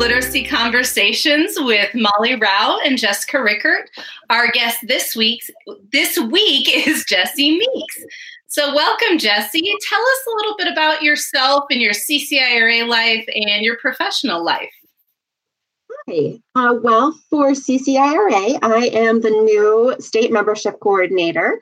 Literacy Conversations with Molly Rao and Jessica Rickert. Our guest this week this week is Jessie Meeks. So welcome, Jessie. Tell us a little bit about yourself and your CCIRA life and your professional life. Hi. Uh, well, for CCIRA, I am the new state membership coordinator.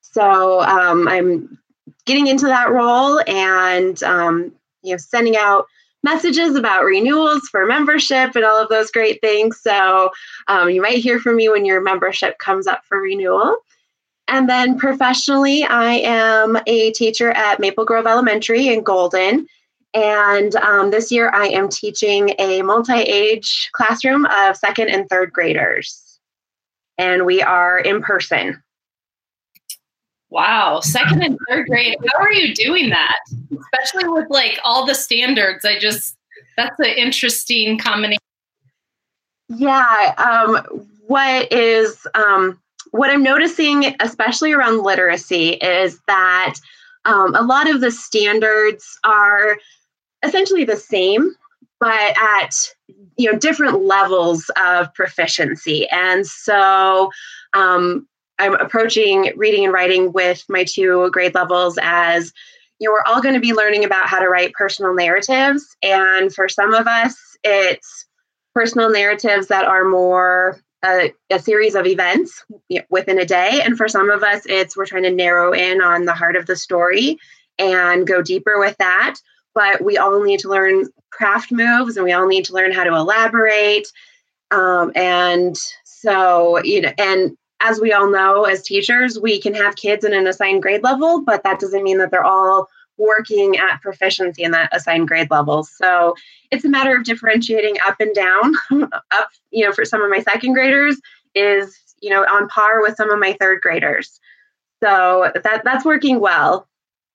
So um, I'm getting into that role and um, you know sending out messages about renewals for membership and all of those great things. So um, you might hear from me when your membership comes up for renewal. And then professionally, I am a teacher at Maple Grove Elementary in Golden. And um, this year, I am teaching a multi age classroom of second and third graders. And we are in person. Wow, second and third grade. How are you doing that? Especially with like all the standards. I just that's an interesting combination. Yeah. Um, what is um, what I'm noticing, especially around literacy, is that um, a lot of the standards are essentially the same, but at you know different levels of proficiency, and so um, I'm approaching reading and writing with my two grade levels as you know, we're all going to be learning about how to write personal narratives. And for some of us, it's personal narratives that are more a, a, series of events within a day. And for some of us, it's we're trying to narrow in on the heart of the story and go deeper with that. But we all need to learn craft moves and we all need to learn how to elaborate. Um, and so, you know, and as we all know as teachers, we can have kids in an assigned grade level, but that doesn't mean that they're all working at proficiency in that assigned grade level. So it's a matter of differentiating up and down. up, you know, for some of my second graders is, you know, on par with some of my third graders. So that that's working well.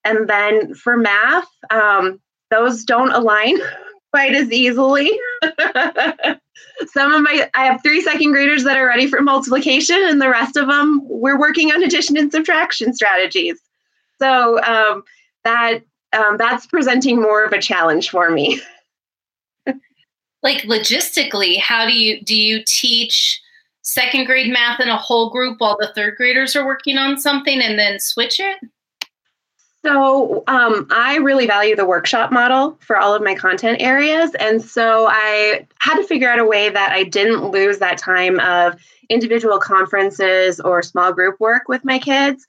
And then for math, um, those don't align quite as easily. Some of my, I have three second graders that are ready for multiplication, and the rest of them, we're working on addition and subtraction strategies. So um, that um, that's presenting more of a challenge for me. like logistically, how do you do you teach second grade math in a whole group while the third graders are working on something, and then switch it? So, um, I really value the workshop model for all of my content areas. And so I had to figure out a way that I didn't lose that time of individual conferences or small group work with my kids.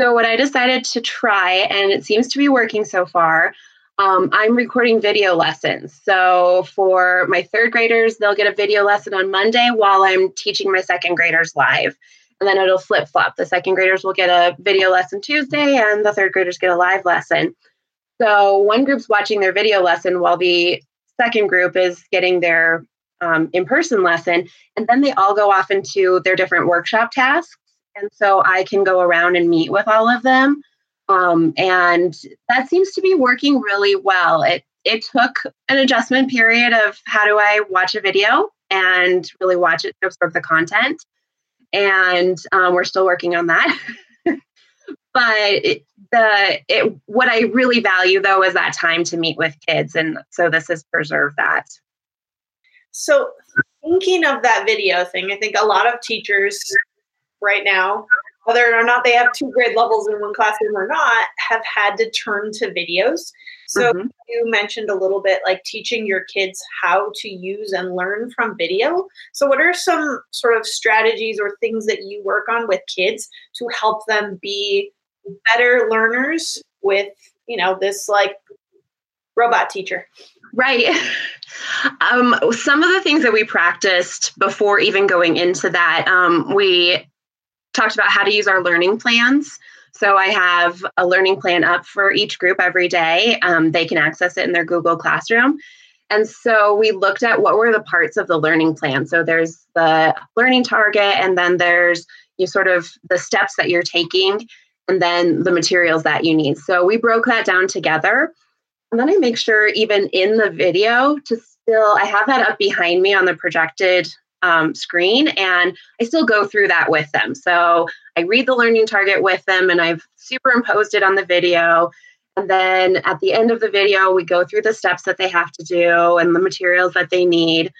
So, what I decided to try, and it seems to be working so far, um, I'm recording video lessons. So, for my third graders, they'll get a video lesson on Monday while I'm teaching my second graders live and then it'll flip flop. The second graders will get a video lesson Tuesday, and the third graders get a live lesson. So one group's watching their video lesson while the second group is getting their um, in person lesson. And then they all go off into their different workshop tasks. And so I can go around and meet with all of them. Um, and that seems to be working really well. It, it took an adjustment period of how do I watch a video and really watch it to absorb the content and um, we're still working on that. but the it, what I really value though is that time to meet with kids, and so this has preserved that. So, thinking of that video thing, I think a lot of teachers right now, whether or not they have two grade levels in one classroom or not, have had to turn to videos. So mm-hmm. you mentioned a little bit like teaching your kids how to use and learn from video. So what are some sort of strategies or things that you work on with kids to help them be better learners with, you know, this like robot teacher? Right. Um, some of the things that we practiced before even going into that, um, we talked about how to use our learning plans. So I have a learning plan up for each group every day. Um, they can access it in their Google Classroom. And so we looked at what were the parts of the learning plan. So there's the learning target, and then there's you sort of the steps that you're taking, and then the materials that you need. So we broke that down together. And then I make sure, even in the video, to still, I have that up behind me on the projected um, screen and I still go through that with them. So I read the learning target with them and I've superimposed it on the video. And then at the end of the video, we go through the steps that they have to do and the materials that they need.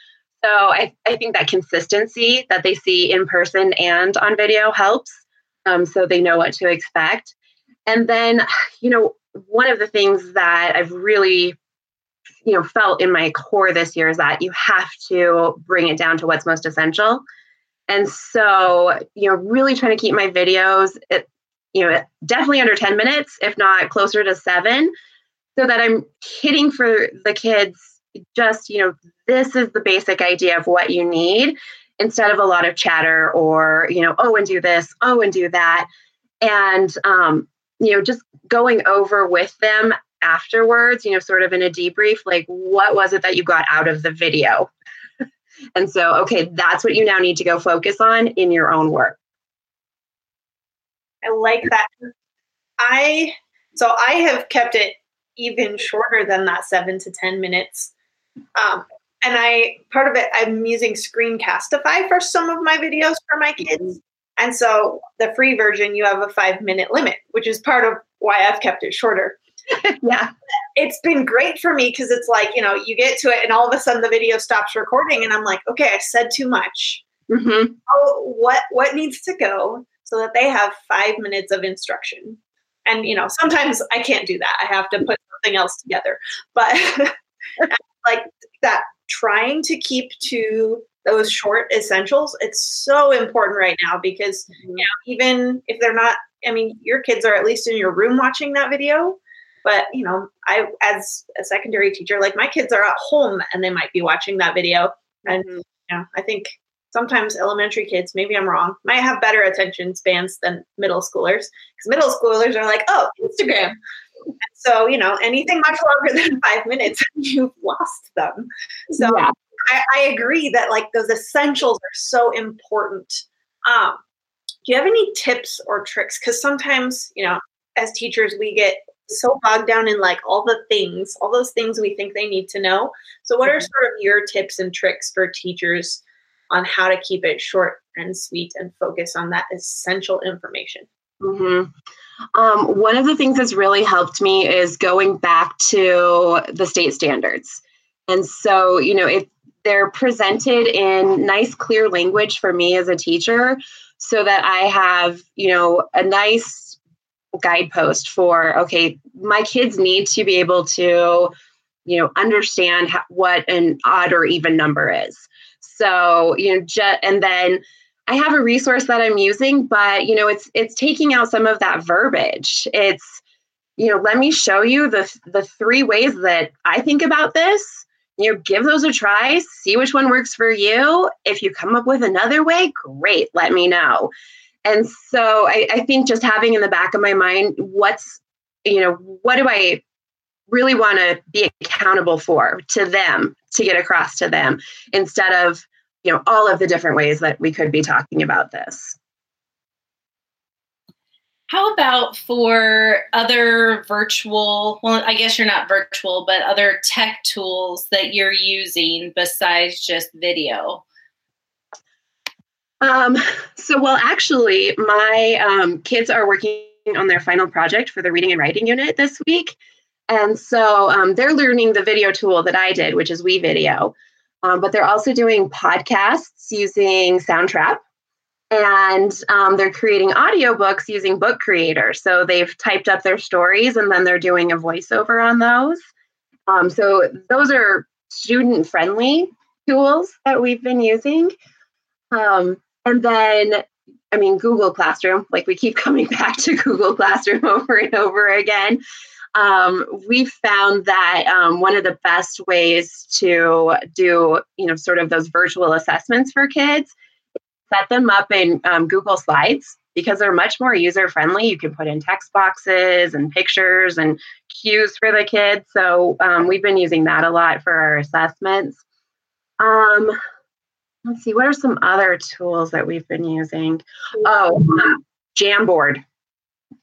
So I, I think that consistency that they see in person and on video helps um, so they know what to expect. And then, you know, one of the things that I've really, you know, felt in my core this year is that you have to bring it down to what's most essential. And so, you know, really trying to keep my videos, at, you know, definitely under 10 minutes, if not closer to seven, so that I'm hitting for the kids just, you know, this is the basic idea of what you need instead of a lot of chatter or, you know, oh, and do this, oh, and do that. And, um, you know, just going over with them afterwards, you know, sort of in a debrief, like, what was it that you got out of the video? and so, okay, that's what you now need to go focus on in your own work. I like that. I, so I have kept it even shorter than that seven to 10 minutes. Um, and I, part of it, I'm using Screencastify for some of my videos for my kids. And so the free version, you have a five minute limit, which is part of why I've kept it shorter. yeah. It's been great for me because it's like, you know, you get to it and all of a sudden the video stops recording and I'm like, okay, I said too much. Mm-hmm. Oh, what what needs to go so that they have five minutes of instruction? And you know, sometimes I can't do that. I have to put something else together. But like that trying to keep to those short essentials it's so important right now because mm-hmm. you know even if they're not i mean your kids are at least in your room watching that video but you know i as a secondary teacher like my kids are at home and they might be watching that video and mm-hmm. you know i think sometimes elementary kids maybe i'm wrong might have better attention spans than middle schoolers because middle schoolers are like oh instagram so, you know, anything much longer than five minutes, you've lost them. So yeah. I, I, agree that like those essentials are so important. Um, do you have any tips or tricks? Because sometimes, you know, as teachers, we get so bogged down in like all the things, all those things we think they need to know. So, what are mm-hmm. sort of your tips and tricks for teachers on how to keep it short and sweet and focus on that essential information? Mm-hmm. Um, one of the things that's really helped me is going back to the state standards. And so, you know, if they're presented in nice, clear language for me as a teacher, so that I have, you know, a nice guidepost for, okay, my kids need to be able to, you know, understand what an odd or even number is. So, you know, just, and then, I have a resource that I'm using, but you know, it's it's taking out some of that verbiage. It's you know, let me show you the the three ways that I think about this. You know, give those a try, see which one works for you. If you come up with another way, great, let me know. And so I, I think just having in the back of my mind what's, you know, what do I really want to be accountable for to them to get across to them instead of you know all of the different ways that we could be talking about this. How about for other virtual well i guess you're not virtual but other tech tools that you're using besides just video um, so well actually my um, kids are working on their final project for the reading and writing unit this week and so um, they're learning the video tool that i did which is WeVideo um, but they're also doing podcasts using Soundtrap. And um, they're creating audiobooks using Book Creator. So they've typed up their stories and then they're doing a voiceover on those. Um, so those are student friendly tools that we've been using. Um, and then, I mean, Google Classroom, like we keep coming back to Google Classroom over and over again um, we found that um, one of the best ways to do, you know, sort of those virtual assessments for kids, set them up in um, Google Slides because they're much more user friendly. You can put in text boxes and pictures and cues for the kids. So um, we've been using that a lot for our assessments. Let's see, what are some other tools that we've been using? Oh, um, Jamboard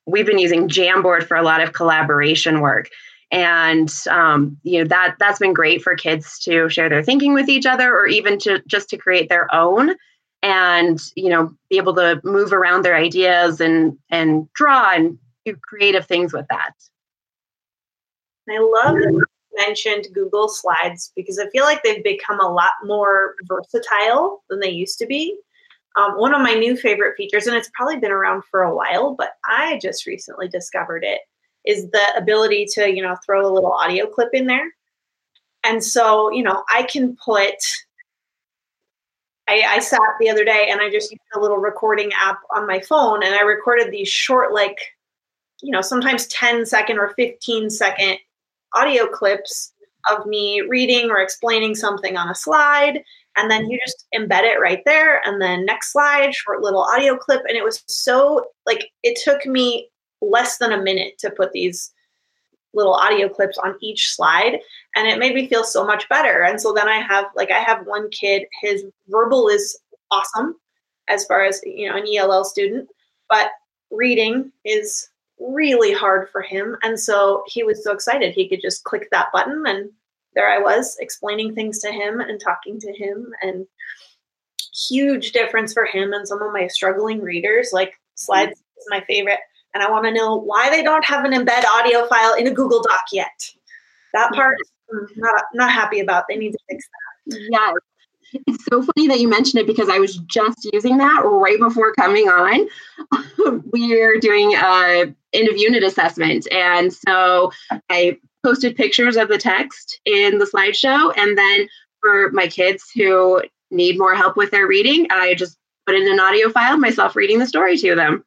we've been using Jamboard for a lot of collaboration work. And um, you know that that's been great for kids to share their thinking with each other, or even to just to create their own, and you know be able to move around their ideas and and draw and do creative things with that. I love mentioned Google Slides because I feel like they've become a lot more versatile than they used to be. Um, one of my new favorite features, and it's probably been around for a while, but I just recently discovered it, is the ability to, you know, throw a little audio clip in there. And so, you know, I can put I, I sat the other day and I just used a little recording app on my phone and I recorded these short, like, you know, sometimes 10 second or 15 second audio clips of me reading or explaining something on a slide. And then you just embed it right there. And then next slide, short little audio clip. And it was so like, it took me less than a minute to put these little audio clips on each slide and it made me feel so much better and so then i have like i have one kid his verbal is awesome as far as you know an ell student but reading is really hard for him. And so he was so excited. He could just click that button and there i was explaining things to him and talking to him and huge difference for him and some of my struggling readers. Like slides is my favorite. And I want to know why they don't have an embed audio file in a Google Doc yet. That part, I'm mm, not not happy about. They need to fix that. Yeah, it's so funny that you mentioned it because I was just using that right before coming on. We're doing a end of unit assessment, and so I posted pictures of the text in the slideshow, and then for my kids who need more help with their reading, I just put in an audio file myself reading the story to them.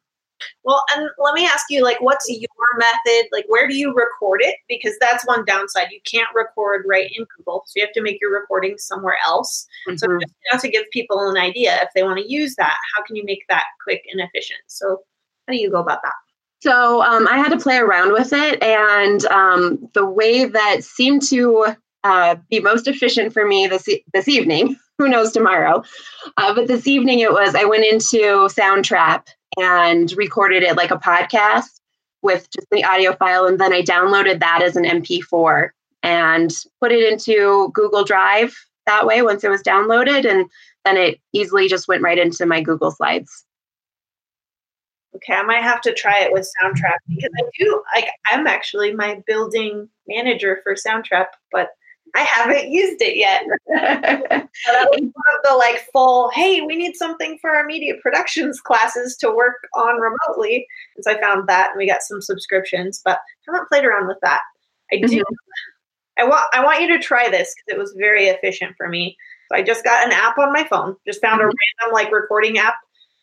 Well, and let me ask you, like, what's your method? Like, where do you record it? Because that's one downside. You can't record right in Google, so you have to make your recording somewhere else. Mm-hmm. So, just you know, to give people an idea, if they want to use that, how can you make that quick and efficient? So, how do you go about that? So, um, I had to play around with it, and um, the way that seemed to uh, be most efficient for me this e- this evening. Who knows tomorrow? Uh, but this evening it was. I went into Soundtrap and recorded it like a podcast with just the audio file. And then I downloaded that as an MP4 and put it into Google Drive that way once it was downloaded. And then it easily just went right into my Google Slides. Okay, I might have to try it with Soundtrap because I do like I'm actually my building manager for Soundtrap, but I haven't used it yet. that was one of the like full, hey, we need something for our media productions classes to work on remotely. And so I found that and we got some subscriptions, but I haven't played around with that. I do mm-hmm. I want I want you to try this because it was very efficient for me. So I just got an app on my phone, just found a mm-hmm. random like recording app.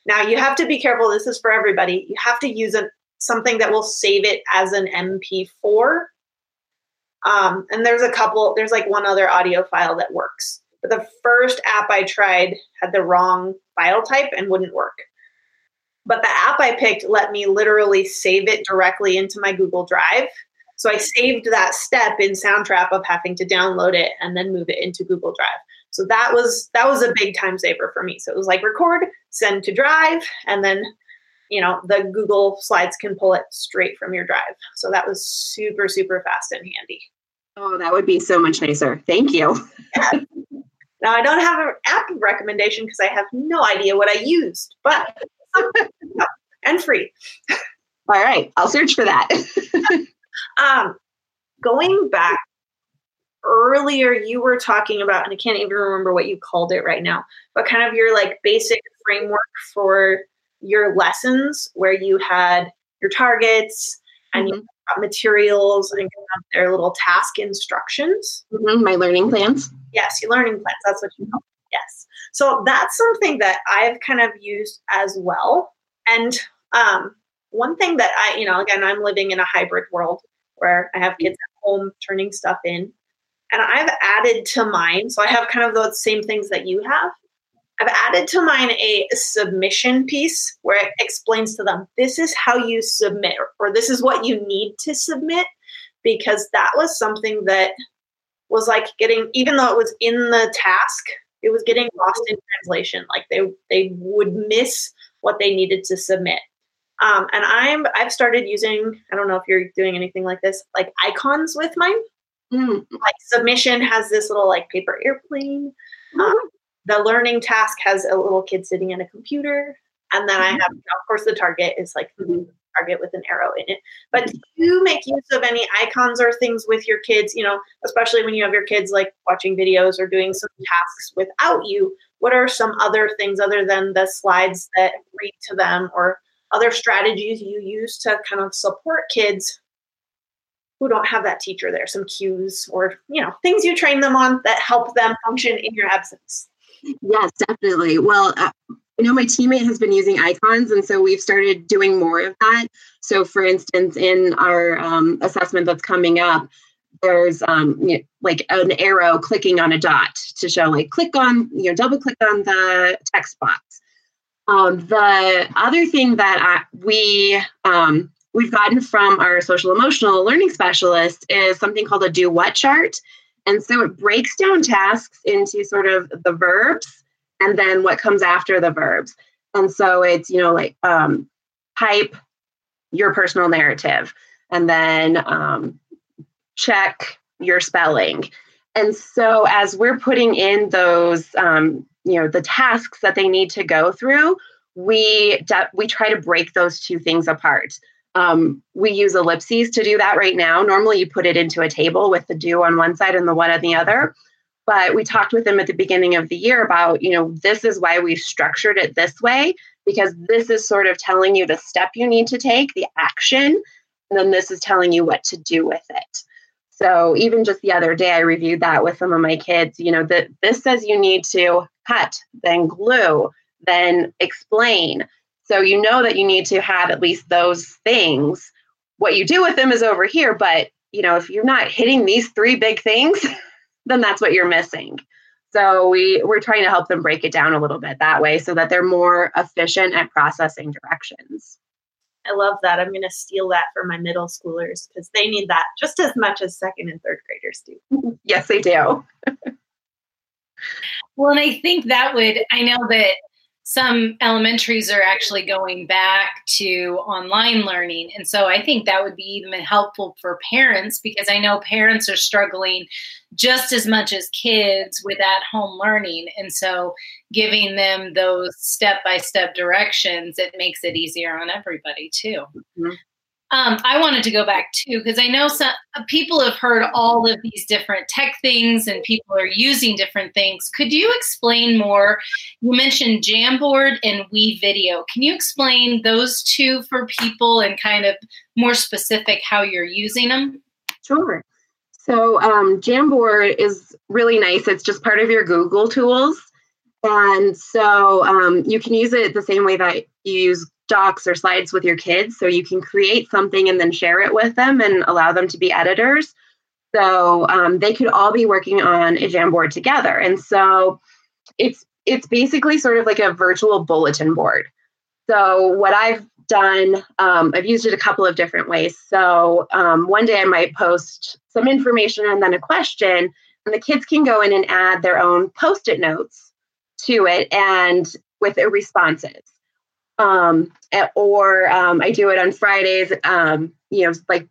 Now you have to be careful, this is for everybody. You have to use a, something that will save it as an MP4 um, and there's a couple, there's like one other audio file that works. But the first app I tried had the wrong file type and wouldn't work. But the app I picked let me literally save it directly into my Google Drive. So I saved that step in Soundtrap of having to download it and then move it into Google Drive. So that was that was a big time saver for me. So it was like record, send to Drive, and then you know the Google Slides can pull it straight from your drive. So that was super super fast and handy. Oh, that would be so much nicer. Thank you. now I don't have an app recommendation because I have no idea what I used, but and free. All right, I'll search for that. um, going back earlier, you were talking about, and I can't even remember what you called it right now, but kind of your like basic framework for your lessons where you had your targets and mm-hmm. you materials and their little task instructions. Mm-hmm, my learning plans. Yes, your learning plans. That's what you it. Yes. So that's something that I've kind of used as well. And um, one thing that I, you know, again, I'm living in a hybrid world where I have kids at home turning stuff in. And I've added to mine. So I have kind of those same things that you have. I've added to mine a submission piece where it explains to them this is how you submit, or this is what you need to submit, because that was something that was like getting, even though it was in the task, it was getting lost in translation. Like they they would miss what they needed to submit. Um, and I'm I've started using I don't know if you're doing anything like this, like icons with mine. Mm. Like submission has this little like paper airplane. Mm-hmm. Um, the learning task has a little kid sitting at a computer. And then I mm-hmm. have, of course, the target is like mm-hmm. target with an arrow in it. But do you make use of any icons or things with your kids, you know, especially when you have your kids like watching videos or doing some tasks without you? What are some other things other than the slides that read to them or other strategies you use to kind of support kids who don't have that teacher there? Some cues or, you know, things you train them on that help them function in your absence? Yes, definitely. Well, uh, I know my teammate has been using icons, and so we've started doing more of that. So, for instance, in our um, assessment that's coming up, there's um, you know, like an arrow clicking on a dot to show like click on you know double click on the text box. Um, the other thing that I, we um, we've gotten from our social emotional learning specialist is something called a do what chart, and so it breaks down tasks into sort of the verbs and then what comes after the verbs. And so it's, you know, like um, type your personal narrative and then um, check your spelling. And so as we're putting in those, um, you know, the tasks that they need to go through, we de- we try to break those two things apart. Um, we use ellipses to do that right now. Normally, you put it into a table with the do on one side and the what on the other. But we talked with them at the beginning of the year about, you know, this is why we've structured it this way, because this is sort of telling you the step you need to take, the action, and then this is telling you what to do with it. So even just the other day, I reviewed that with some of my kids. You know, that this says you need to cut, then glue, then explain. So you know that you need to have at least those things. What you do with them is over here, but you know, if you're not hitting these three big things, then that's what you're missing. So we we're trying to help them break it down a little bit that way so that they're more efficient at processing directions. I love that. I'm going to steal that for my middle schoolers because they need that just as much as second and third graders do. yes, they do. well, and I think that would, I know that some elementaries are actually going back to online learning. And so I think that would be even helpful for parents because I know parents are struggling just as much as kids with at home learning. And so giving them those step by step directions, it makes it easier on everybody too. Mm-hmm. Um, I wanted to go back too because I know some uh, people have heard all of these different tech things and people are using different things. Could you explain more? You mentioned Jamboard and WeVideo. Can you explain those two for people and kind of more specific how you're using them? Sure. So um, Jamboard is really nice. It's just part of your Google tools. And so um, you can use it the same way that you use docs or slides with your kids. So you can create something and then share it with them and allow them to be editors. So um, they could all be working on a Jamboard together. And so it's it's basically sort of like a virtual bulletin board. So what I've done, um, I've used it a couple of different ways. So um, one day I might post some information and then a question, and the kids can go in and add their own post-it notes to it and with their responses um, or um, I do it on Fridays. Um, you know, like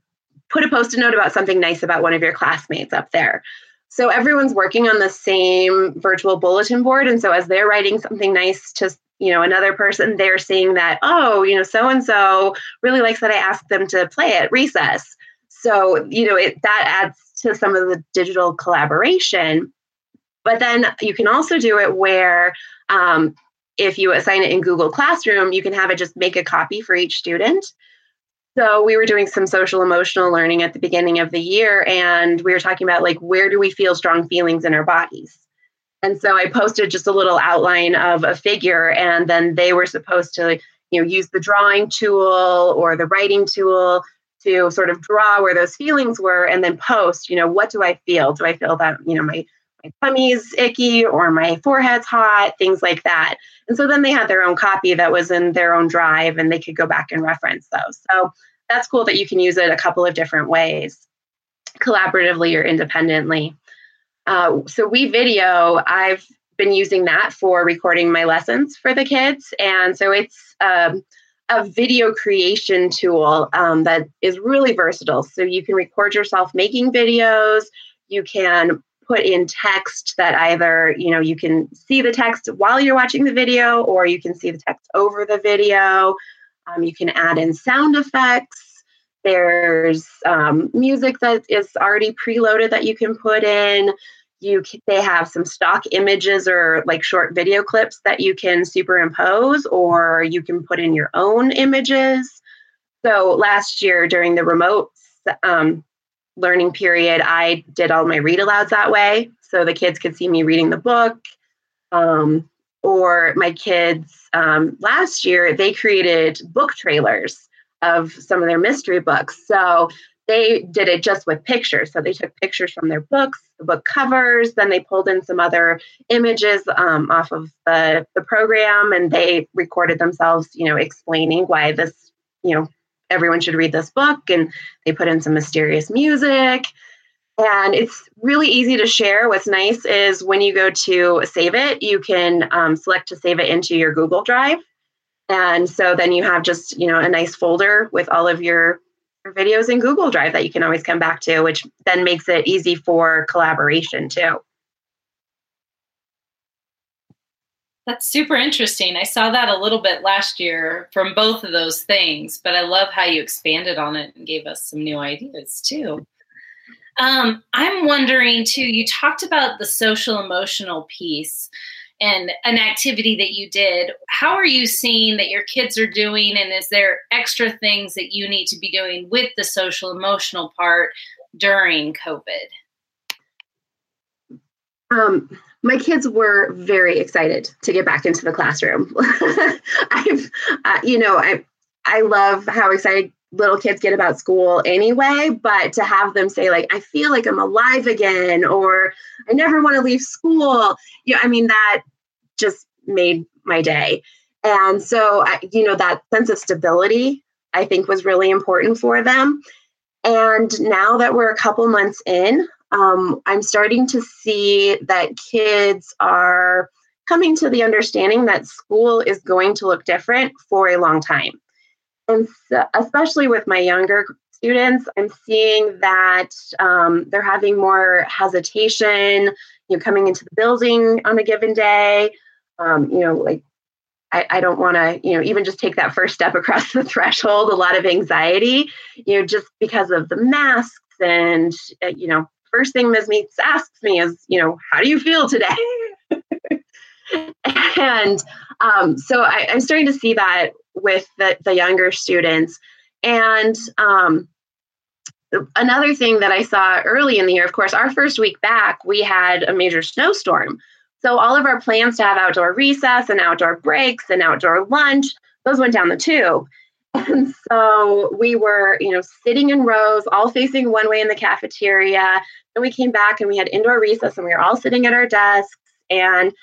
put a post-it note about something nice about one of your classmates up there. So everyone's working on the same virtual bulletin board, and so as they're writing something nice to you know another person, they're seeing that oh, you know, so and so really likes that I asked them to play at recess. So you know, it that adds to some of the digital collaboration. But then you can also do it where um, if you assign it in Google Classroom, you can have it just make a copy for each student. So we were doing some social emotional learning at the beginning of the year, and we were talking about like where do we feel strong feelings in our bodies. And so I posted just a little outline of a figure, and then they were supposed to, you know, use the drawing tool or the writing tool to sort of draw where those feelings were, and then post, you know, what do I feel? Do I feel that, you know, my my tummy's icky or my forehead's hot, things like that. And so then they had their own copy that was in their own drive and they could go back and reference those. So that's cool that you can use it a couple of different ways, collaboratively or independently. Uh, so WeVideo, I've been using that for recording my lessons for the kids. And so it's um, a video creation tool um, that is really versatile. So you can record yourself making videos, you can put in text that either you know you can see the text while you're watching the video or you can see the text over the video Um, you can add in sound effects. There's um, music that is already preloaded that you can put in. You can, they have some stock images or like short video clips that you can superimpose, or you can put in your own images. So last year during the remote um, learning period, I did all my read alouds that way, so the kids could see me reading the book. Um, or my kids um, last year, they created book trailers of some of their mystery books. So they did it just with pictures. So they took pictures from their books, the book covers, then they pulled in some other images um, off of the, the program and they recorded themselves, you know, explaining why this, you know, everyone should read this book. And they put in some mysterious music. And it's really easy to share. What's nice is when you go to save it, you can um, select to save it into your Google Drive. And so then you have just, you know, a nice folder with all of your, your videos in Google Drive that you can always come back to, which then makes it easy for collaboration too. That's super interesting. I saw that a little bit last year from both of those things, but I love how you expanded on it and gave us some new ideas too. Um, I'm wondering too, you talked about the social emotional piece and an activity that you did. How are you seeing that your kids are doing? And is there extra things that you need to be doing with the social emotional part during COVID? Um, my kids were very excited to get back into the classroom. I've, uh, you know, I, I love how excited little kids get about school anyway, but to have them say like, I feel like I'm alive again, or I never want to leave school. Yeah, I mean, that just made my day. And so, you know, that sense of stability, I think was really important for them. And now that we're a couple months in, um, I'm starting to see that kids are coming to the understanding that school is going to look different for a long time and so, especially with my younger students, I'm seeing that um, they're having more hesitation, you know, coming into the building on a given day. Um, you know, like I, I don't want to, you know, even just take that first step across the threshold. A lot of anxiety, you know, just because of the masks and uh, you know, first thing Ms. Meeks asks me is, you know, how do you feel today? and um, so I, am starting to see that with the, the younger students. And um, another thing that I saw early in the year, of course, our first week back, we had a major snowstorm. So all of our plans to have outdoor recess and outdoor breaks and outdoor lunch, those went down the tube. And so we were, you know, sitting in rows, all facing one way in the cafeteria. Then we came back and we had indoor recess and we were all sitting at our desks. And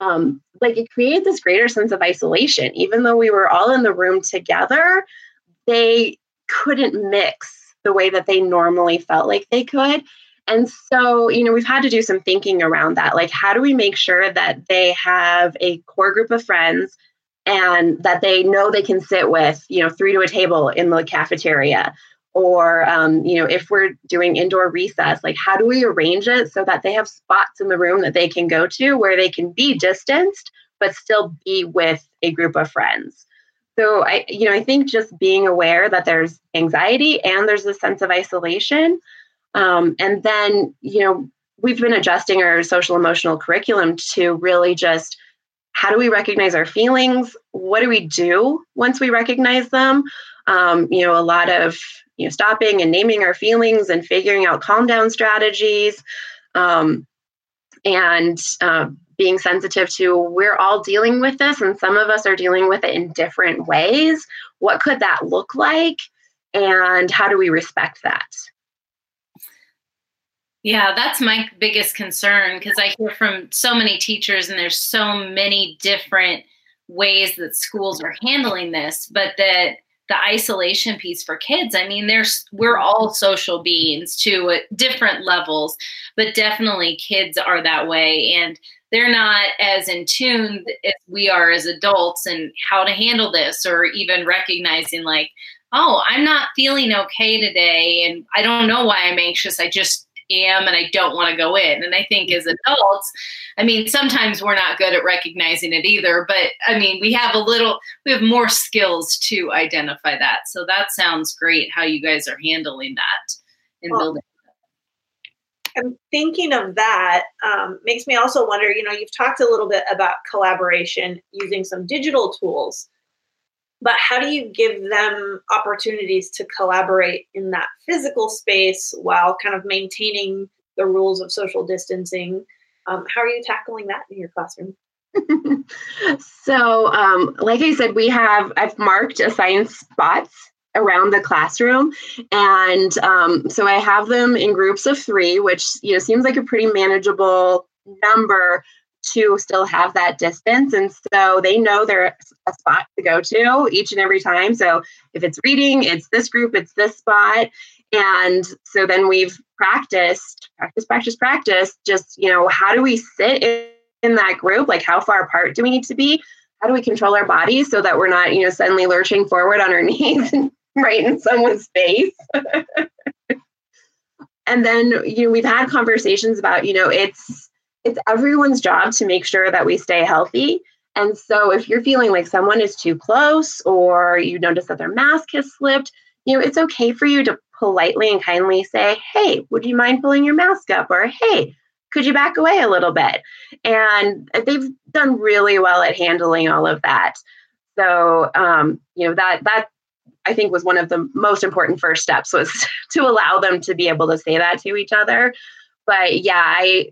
um, like it created this greater sense of isolation. Even though we were all in the room together, they couldn't mix the way that they normally felt like they could. And so, you know, we've had to do some thinking around that. Like, how do we make sure that they have a core group of friends and that they know they can sit with, you know, three to a table in the cafeteria? or um, you know if we're doing indoor recess like how do we arrange it so that they have spots in the room that they can go to where they can be distanced but still be with a group of friends so i you know i think just being aware that there's anxiety and there's a sense of isolation um, and then you know we've been adjusting our social emotional curriculum to really just how do we recognize our feelings? What do we do once we recognize them? Um, you know a lot of you know stopping and naming our feelings and figuring out calm down strategies um, and uh, being sensitive to we're all dealing with this and some of us are dealing with it in different ways. What could that look like? And how do we respect that yeah, that's my biggest concern because I hear from so many teachers, and there's so many different ways that schools are handling this, but that the isolation piece for kids i mean there's we're all social beings to different levels but definitely kids are that way and they're not as in tune as we are as adults and how to handle this or even recognizing like oh i'm not feeling okay today and i don't know why i'm anxious i just am and I don't want to go in. And I think as adults, I mean, sometimes we're not good at recognizing it either, but I mean, we have a little, we have more skills to identify that. So that sounds great how you guys are handling that and well, building. I'm thinking of that um, makes me also wonder. You know, you've talked a little bit about collaboration using some digital tools but how do you give them opportunities to collaborate in that physical space while kind of maintaining the rules of social distancing? Um, how are you tackling that in your classroom? So um, like i said we have i've marked assigned spots around the classroom and um, so i have them in groups of three which you know seems like a pretty manageable number to still have that distance. And so they know they're a spot to go to each and every time. So if it's reading, it's this group, it's this spot. And so then we've practiced, practice, practice, practice, just, you know, how do we sit in, in that group? Like, how far apart do we need to be? How do we control our bodies so that we're not, you know, suddenly lurching forward on our knees and right in someone's face? and then, you know, we've had conversations about, you know, it's, it's everyone's job to make sure that we stay healthy. And so if you're feeling like someone is too close or you notice that their mask has slipped, you know, it's okay for you to politely and kindly say, Hey, would you mind pulling your mask up? Or Hey, could you back away a little bit? And they've done really well at handling all of that. So, um, you know, that, that I think was one of the most important first steps was to allow them to be able to say that to each other. But yeah, I,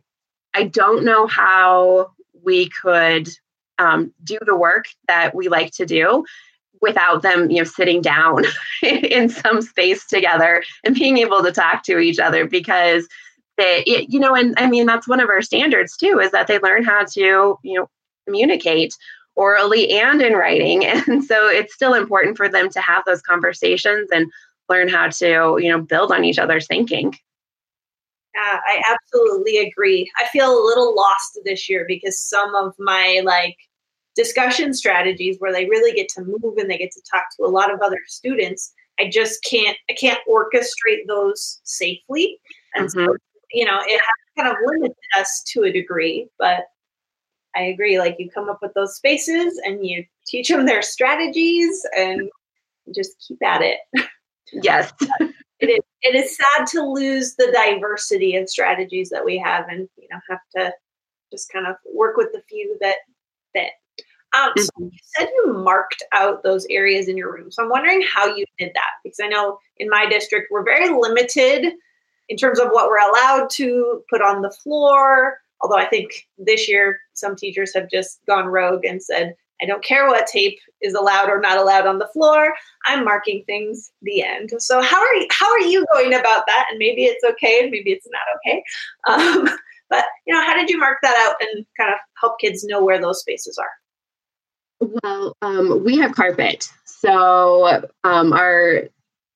I don't know how we could um, do the work that we like to do without them, you know, sitting down in some space together and being able to talk to each other because they, you know, and I mean that's one of our standards too is that they learn how to, you know, communicate orally and in writing, and so it's still important for them to have those conversations and learn how to, you know, build on each other's thinking. Yeah, I absolutely agree. I feel a little lost this year because some of my like discussion strategies where they really get to move and they get to talk to a lot of other students, I just can't I can't orchestrate those safely. And mm-hmm. so, you know, it kind of limited us to a degree, but I agree. Like you come up with those spaces and you teach them their strategies and just keep at it. Yes. it is it is sad to lose the diversity of strategies that we have and you know have to just kind of work with the few that fit um, so mm-hmm. you said you marked out those areas in your room. So i'm wondering how you did that because i know in my district we're very limited in terms of what we're allowed to put on the floor. Although i think this year some teachers have just gone rogue and said I don't care what tape is allowed or not allowed on the floor. I'm marking things the end. So how are you, how are you going about that? And maybe it's okay, and maybe it's not okay. Um, but you know, how did you mark that out and kind of help kids know where those spaces are? Well, um, we have carpet, so um, our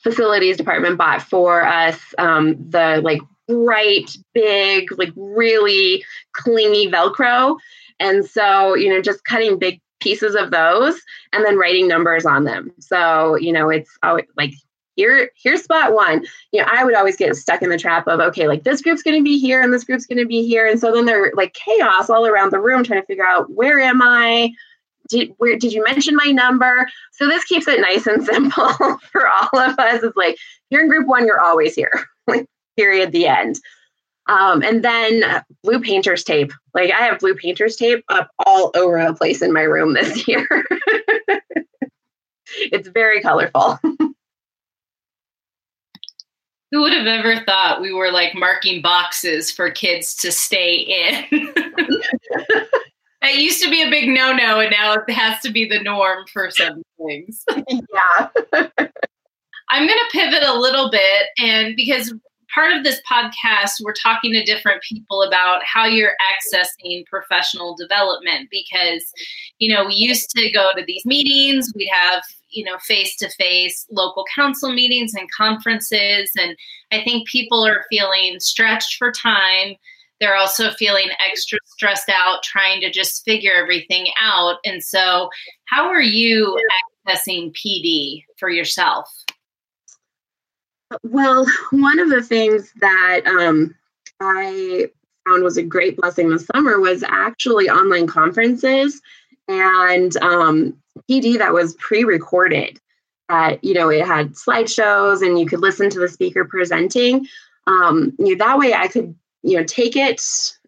facilities department bought for us um, the like bright, big, like really clingy Velcro. And so, you know, just cutting big pieces of those and then writing numbers on them. So, you know, it's always like here here's spot one. You know i would always get stuck in the trap of okay like this group's going to be here and this group's going to be here. And so then they're like chaos all around the room trying to figure out where am i? Did where did you mention my number? So this keeps it nice and simple for all of us. It's like you're in group one you're always here. Like period the end um, and then blue painter's tape. Like I have blue painter's tape up all over the place in my room this year. it's very colorful. Who would have ever thought we were like marking boxes for kids to stay in? it used to be a big no no, and now it has to be the norm for some things. yeah. I'm going to pivot a little bit, and because part of this podcast, we're talking to different people about how you're accessing professional development because, you know, we used to go to these meetings, we'd have, you know, face to face local council meetings and conferences. And I think people are feeling stretched for time. They're also feeling extra stressed out trying to just figure everything out. And so, how are you accessing PD for yourself? Well, one of the things that um, I found was a great blessing this summer was actually online conferences and um, PD that was pre-recorded. That you know it had slideshows and you could listen to the speaker presenting. Um, you know, that way I could you know take it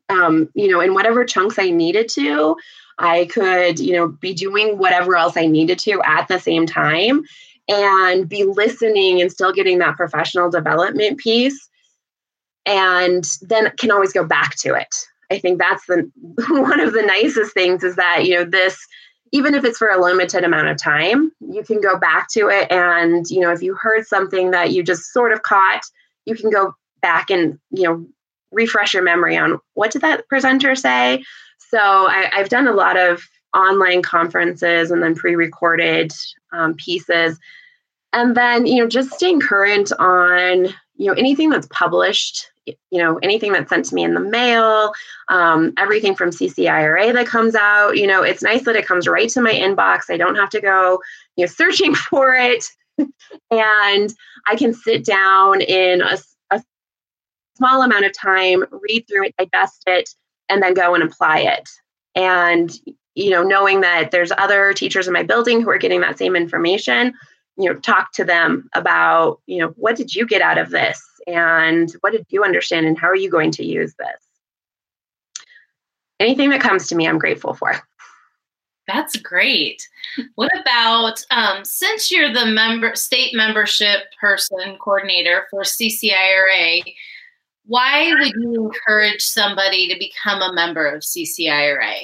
um, you know in whatever chunks I needed to. I could you know be doing whatever else I needed to at the same time and be listening and still getting that professional development piece. And then can always go back to it. I think that's the one of the nicest things is that you know this even if it's for a limited amount of time you can go back to it. And you know if you heard something that you just sort of caught you can go back and you know refresh your memory on what did that presenter say? So I, have done a lot of online conferences and then pre-recorded um, pieces. And then you know just staying current on you know anything that's published you know anything that's sent to me in the mail um, everything from ccira that comes out you know it's nice that it comes right to my inbox. I don't have to go you know searching for it. And i can sit down in a, a small amount of time read through it digest it and then go and apply it. And you know knowing that there's other teachers in my building who are getting that same information you know talk to them about you know what did you get out of this? And what did you understand and how are you going to use this? Anything that comes to me i'm grateful for. That's great. What about um, since you're the member state membership person coordinator for ccira why would you encourage somebody to become a member of ccira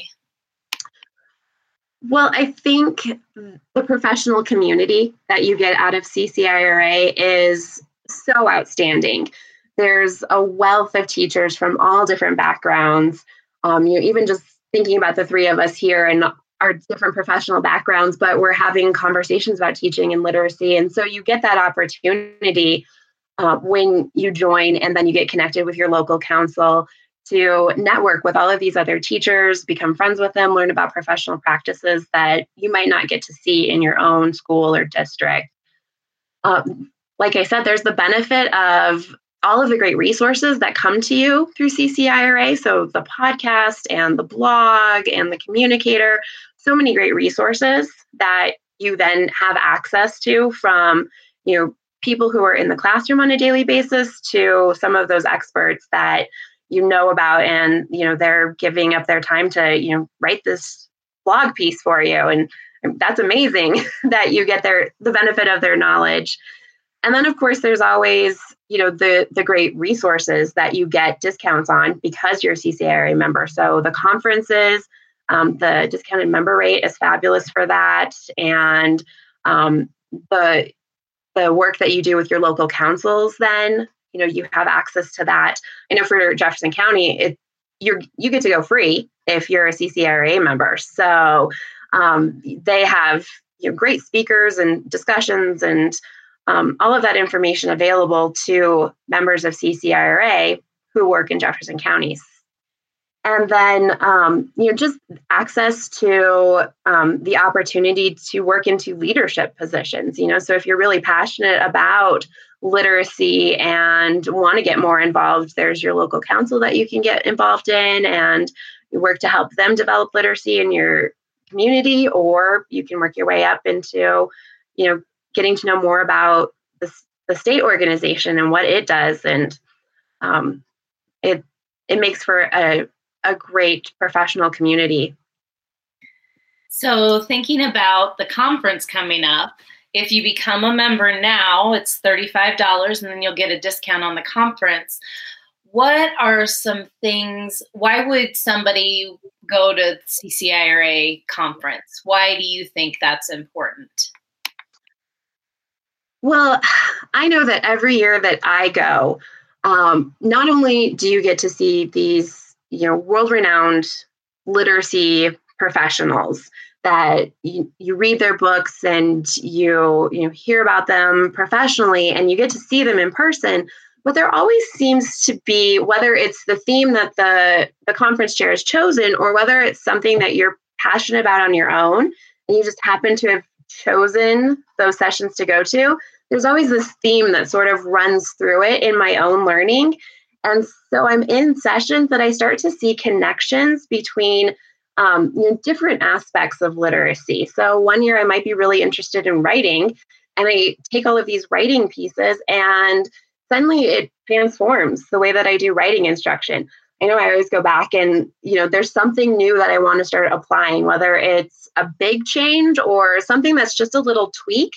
well, I think the professional community that you get out of CCIRA is so outstanding. There's a wealth of teachers from all different backgrounds. Um, you even just thinking about the three of us here and our different professional backgrounds, but we're having conversations about teaching and literacy. And so you get that opportunity uh, when you join and then you get connected with your local council to network with all of these other teachers, become friends with them, learn about professional practices that you might not get to see in your own school or district. Um, like I said, there's the benefit of all of the great resources that come to you through CCIRA. So the podcast and the blog and the communicator, so many great resources that you then have access to from, you know, people who are in the classroom on a daily basis to some of those experts that you know about and you know they're giving up their time to you know write this blog piece for you. And that's amazing that you get their the benefit of their knowledge. And then of course there's always you know the the great resources that you get discounts on because you're a member. So the conferences um, the discounted member rate is fabulous for that. And um, the the work that you do with your local councils then you know you have access to that. I know for jefferson county it you're you get to go free if you're a CCIRA member. So um, they have you know, great speakers and discussions and um, all of that information available to members of CCIRA who work in jefferson counties. and then um, you know just access to um, the opportunity to work into leadership positions you know. So if you're really passionate about literacy and want to get more involved, there's your local council that you can get involved in and you work to help them develop literacy in your community, or you can work your way up into, you know, getting to know more about the, the state organization and what it does. And um, it it makes for a, a great professional community. So thinking about the conference coming up, if you become a member now, it's $35 and then you'll get a discount on the conference. What are some things? Why would somebody go to CCIRA conference? Why do you think that's important? Well, I know that every year that I go, um, not only do you get to see these, you know, world-renowned literacy professionals that you, you read their books and you you know hear about them professionally and you get to see them in person but there always seems to be whether it's the theme that the the conference chair has chosen or whether it's something that you're passionate about on your own and you just happen to have chosen those sessions to go to there's always this theme that sort of runs through it in my own learning. And so I'm in sessions that I start to see connections between um, you know, different aspects of literacy. So one year I might be really interested in writing, and I take all of these writing pieces, and suddenly it transforms the way that I do writing instruction. I know I always go back and, you know, there's something new that I want to start applying, whether it's a big change or something that's just a little tweak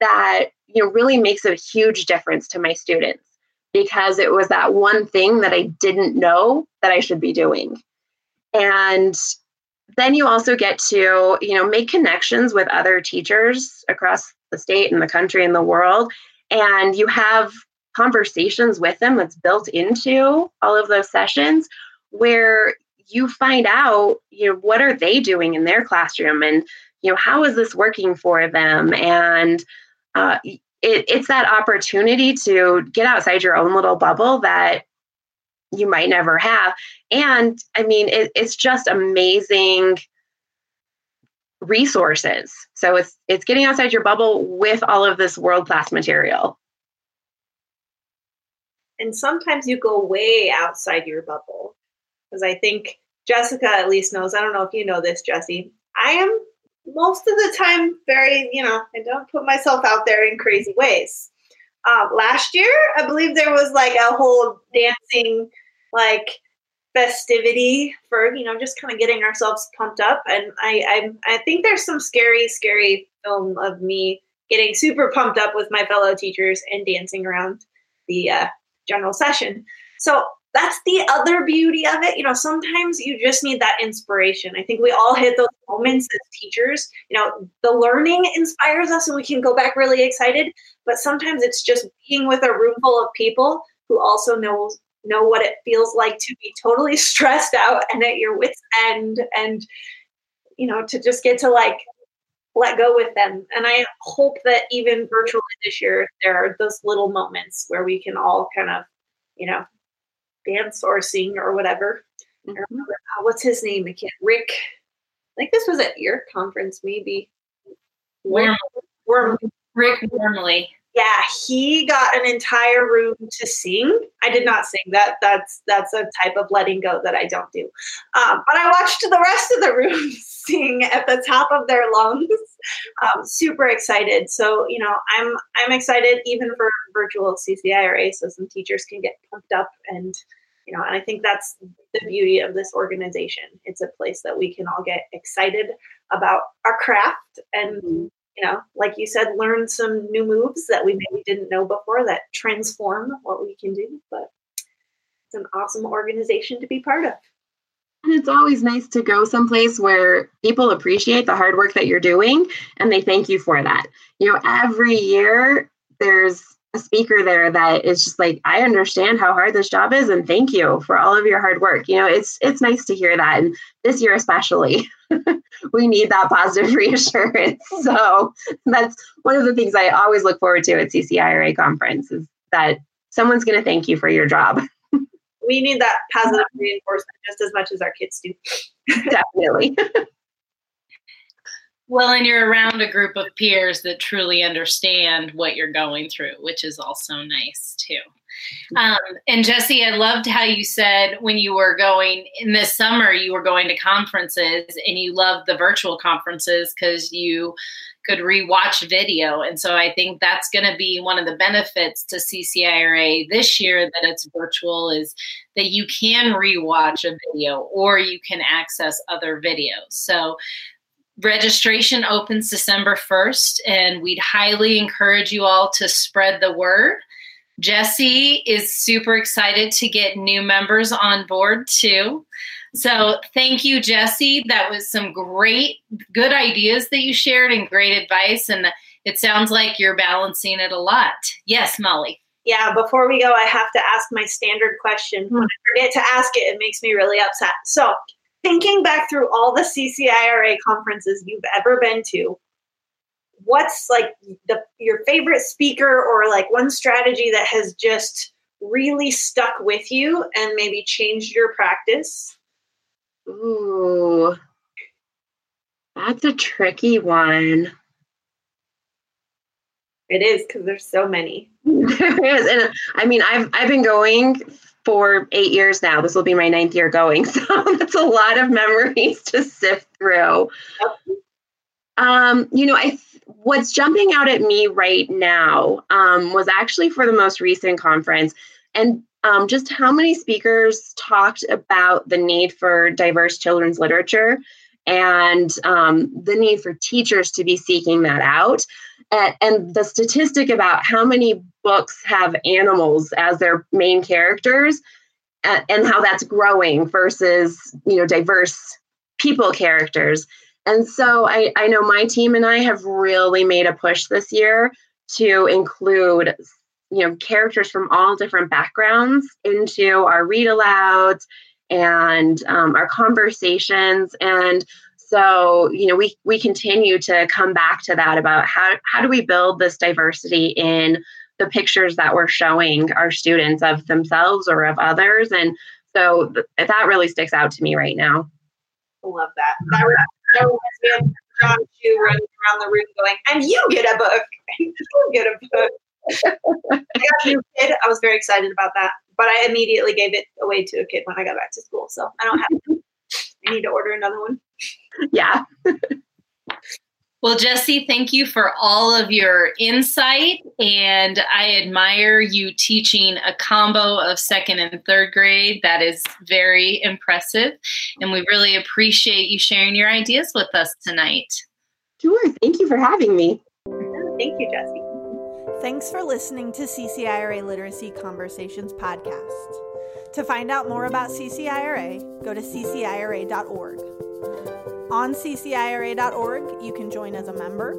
that, you know, really makes a huge difference to my students because it was that one thing that I didn't know that I should be doing. And then you also get to, you know, make connections with other teachers across the state and the country and the world. And you have conversations with them that's built into all of those sessions where you find out you know what are they doing in their classroom and you know how is this working for them and uh, it, it's that opportunity to get outside your own little bubble that you might never have. And i mean it, it's just amazing resources. So it's it's getting outside your bubble with all of this world class material. And sometimes you go way outside your bubble because i think jessica at least knows i don't know if you know this jesse i am most of the time very you know i don't put myself out there in crazy ways. Uh, last year i believe there was like a whole dancing like festivity for you know just kind of getting ourselves pumped up and I, I i think there's some scary scary film of me getting super pumped up with my fellow teachers and dancing around the uh, general session. So that's the other beauty of it. You know, sometimes you just need that inspiration. I think we all hit those moments as teachers. You know, the learning inspires us and we can go back really excited, but sometimes it's just being with a room full of people who also know know what it feels like to be totally stressed out and at your wits end and you know to just get to like let go with them. And I hope that even virtually this year, there are those little moments where we can all kind of, you know, dance or sing or whatever. Mm-hmm. what's his name? I can't. Rick. I think this was at your conference, maybe. Worm, Worm, Rick Wormeli yeah he got an entire room to sing. I did not sing that. That's that's a type of letting go that i don't do. Um, but i watched the rest of the room sing at the top of their lungs. Um, super excited. So you know i'm i'm excited even for virtual ccira so some teachers can get pumped up and you know and i think that's the beauty of this organization. It's a place that we can all get excited about our craft and mm-hmm you know, like you said, learn some new moves that we maybe didn't know before that transform what we can do. But it's an awesome organization to be part of. And it's always nice to go someplace where people appreciate the hard work that you're doing and they thank you for that. You know, every year there's a speaker there that is just like, I understand how hard this job is and thank you for all of your hard work. You know, it's it's nice to hear that. And this year especially. we need that positive reassurance. So that's one of the things I always look forward to at CCIRA conference is that someone's going to thank you for your job. we need that positive reinforcement just as much as our kids do. Definitely. Well, and you're around a group of peers that truly understand what you're going through, which is also nice too. Um, and Jesse, I loved how you said when you were going in this summer, you were going to conferences and you loved the virtual conferences because you could rewatch video. And so I think that's going to be one of the benefits to CCIRA this year that it's virtual is that you can rewatch a video or you can access other videos. So registration opens December 1st, and we'd highly encourage you all to spread the word. Jesse is super excited to get new members on board too. So thank you, Jesse. That was some great, good ideas that you shared and great advice. And it sounds like you're balancing it a lot. Yes, Molly. Yeah, before we go, I have to ask my standard question. When I forget to ask it, it makes me really upset. So, thinking back through all the CCIRA conferences you've ever been to, what's like the your favorite speaker or like one strategy that has just really stuck with you and maybe changed your practice? Ooh, that's a tricky one. It is because there's so many. there is, and I mean, I've I've been going for eight years now. This will be my ninth year going. So that's a lot of memories to sift through. Um, you know, I what's jumping out at me right now um, was actually for the most recent conference, and um, just how many speakers talked about the need for diverse children's literature and um, the need for teachers to be seeking that out. And, and, the statistic about how many books have animals as their main characters and, and how that's growing versus you know diverse people characters. And so I, I know my team and i have really made a push this year to include you know characters from all different backgrounds into our read alouds and um, our conversations. And so you know we we continue to come back to that about how how do we build this diversity in the pictures that we're showing our students of themselves or of others and so th- that really sticks out to me right now I love that that, john Schu running around the room going and you get a book you get a book I got a new kid. I was very excited about that, but I immediately gave it away to a kid when I got back to school. So I don't have. To. I need to order another one. Yeah. Well, Jesse, thank you for all of your insight. And I admire you teaching a combo of second and third grade. That is very impressive. And we really appreciate you sharing your ideas with us tonight. Sure. Thank you for having me. Thank you, Jesse. Thanks for listening to CCIRA Literacy Conversations podcast. To find out more about CCIRA, go to ccira.org. On ccira.org, you can join as a member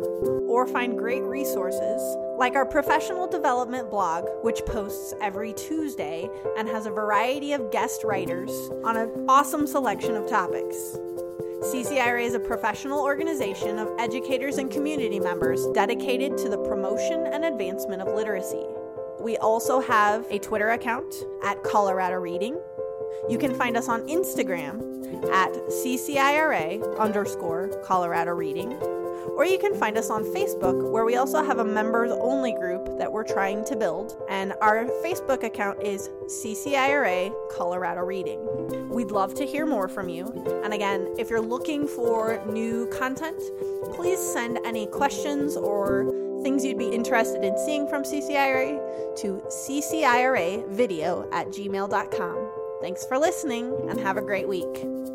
or find great resources like our professional development blog, which posts every Tuesday and has a variety of guest writers on an awesome selection of topics. CCIRA is a professional organization of educators and community members dedicated to the promotion and advancement of literacy. We also have a Twitter account at Colorado Reading. You can find us on Instagram at CCIRA underscore Colorado Reading. Or you can find us on Facebook, where we also have a members only group that we're trying to build. And our Facebook account is CCIRA Colorado Reading. We'd love to hear more from you. And again, if you're looking for new content, please send any questions or things you'd be interested in seeing from CCIRA to cciravideo at gmail.com. Thanks for listening and have a great week.